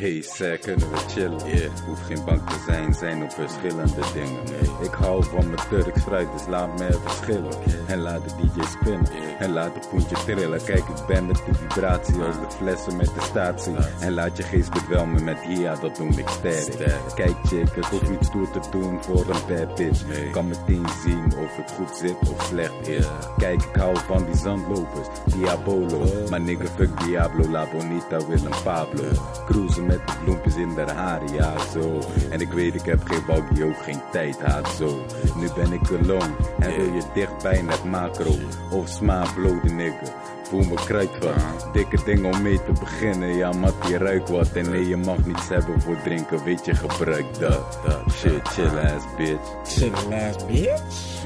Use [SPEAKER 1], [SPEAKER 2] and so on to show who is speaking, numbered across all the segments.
[SPEAKER 1] Hey, sir, kunnen we chillen? Yeah. Hoef geen bang te zijn, zijn op verschillende dingen. Ik hou van mijn Turks fruit, dus laat me even schillen. En laat de DJ spinnen, en laat de poentje trillen. Kijk, ik ben met de vibratie als de flessen met de statie. En laat je geest bedwelmen met ja, dat noem ik sterk. Kijk, chick, ik hoef niet stoer te doen voor een bad bitch. Kan meteen zien of het goed zit of slecht is. Kijk, ik hou van die zandlopers, Diabolo. Maar nigga, fuck Diablo, La Bonita, Willem Pablo. Cruisen met de bloempjes in de haren, ja zo. En ik weet, ik heb geen baggy, ook geen tijd, haat zo. Nu ben ik alone en wil je dichtbij net macro. Of sma, blow de nigga. Voel me kruid van. Dikke ding om mee te beginnen, ja, mat die ruikt wat. En nee, je mag niets hebben voor drinken, weet je, gebruik dat. Shit, chill ass bitch.
[SPEAKER 2] Chill ass bitch.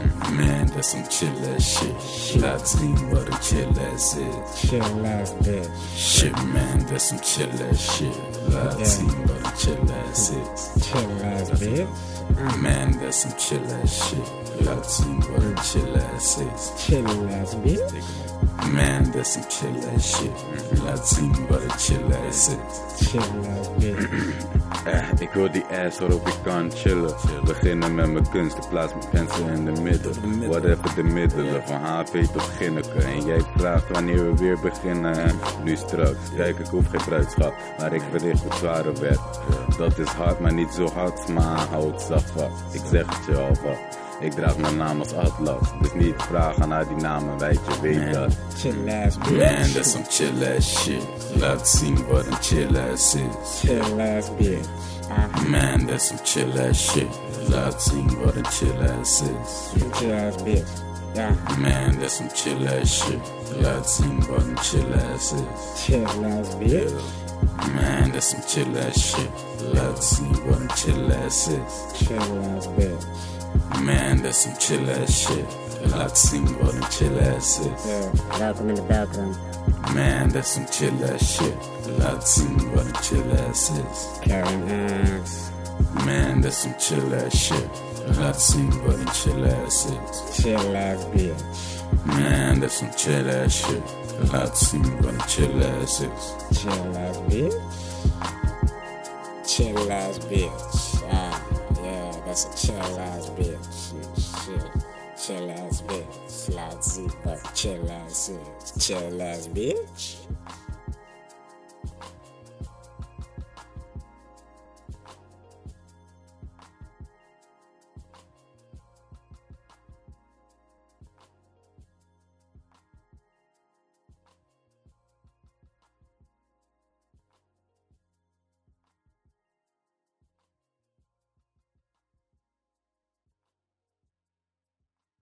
[SPEAKER 3] That's some chill ass shit. Laat zien wat een chill ass is.
[SPEAKER 2] Chill ass bitch.
[SPEAKER 3] Shit, man, that's some chill ass shit. Laat
[SPEAKER 2] Yeah.
[SPEAKER 3] wat een chill ass is.
[SPEAKER 2] Chill ass bitch. Mm.
[SPEAKER 3] Man, that's some chill ass shit. Laat zien wat een chill ass is.
[SPEAKER 2] Chill ass bitch.
[SPEAKER 3] Man, that's some chill ass shit. Mm. Laat zien wat een chill ass is.
[SPEAKER 2] Chill ass bitch.
[SPEAKER 1] Eh, ik wil die ass waarop ik kan chillen. Beginnen met mijn kunst, in plaats met pensen in de middel. Whatever de middelen, van HV tot Ginneke. En jij vraagt wanneer we weer beginnen. En nu straks, kijk ik hoef geen bruidschap, maar ik verricht het zware werk. Dat is hard, maar niet zo hard, maar houd zacht vast. Ik zeg het je alvast. Ik draag mijn naam als Atlas, dus niet vragen naar die namen, weet je, weet dat.
[SPEAKER 2] Chill ass
[SPEAKER 3] Man,
[SPEAKER 2] bitch.
[SPEAKER 3] that's some chill ass shit. Laat zien wat een chill ass is.
[SPEAKER 2] Chill ass bitch. Ah,
[SPEAKER 3] Man, that's some chill ass shit. Laat zien wat een chill ass is.
[SPEAKER 2] chill ass bitch. Yeah.
[SPEAKER 3] Man, that's some chill ass shit. Laat zien wat een chill ass is.
[SPEAKER 2] Chill ass bitch.
[SPEAKER 3] Man, that's some chill ass shit. Laat zien wat een chill ass is.
[SPEAKER 2] Chill ass bitch.
[SPEAKER 3] Man, that's some chill ass shit. Laat zien wat een chill ass is.
[SPEAKER 2] Yeah. Welkom in de background.
[SPEAKER 3] Man, that's some chill ass shit. Laat zien wat een chill ass is.
[SPEAKER 2] Karen ass.
[SPEAKER 3] Man, that's some chill ass shit. Laat zien wat een chill ass is.
[SPEAKER 2] Chill ass bitch.
[SPEAKER 3] Man, that's some chill ass shit. Laat zien wat een chill ass is.
[SPEAKER 2] Chill ass bitch. Chill ass bitch. Ah, yeah, that's a chill ass bitch. Shit. Chill ass bitch. Laat zien wat chill ass is. Chill ass bitch.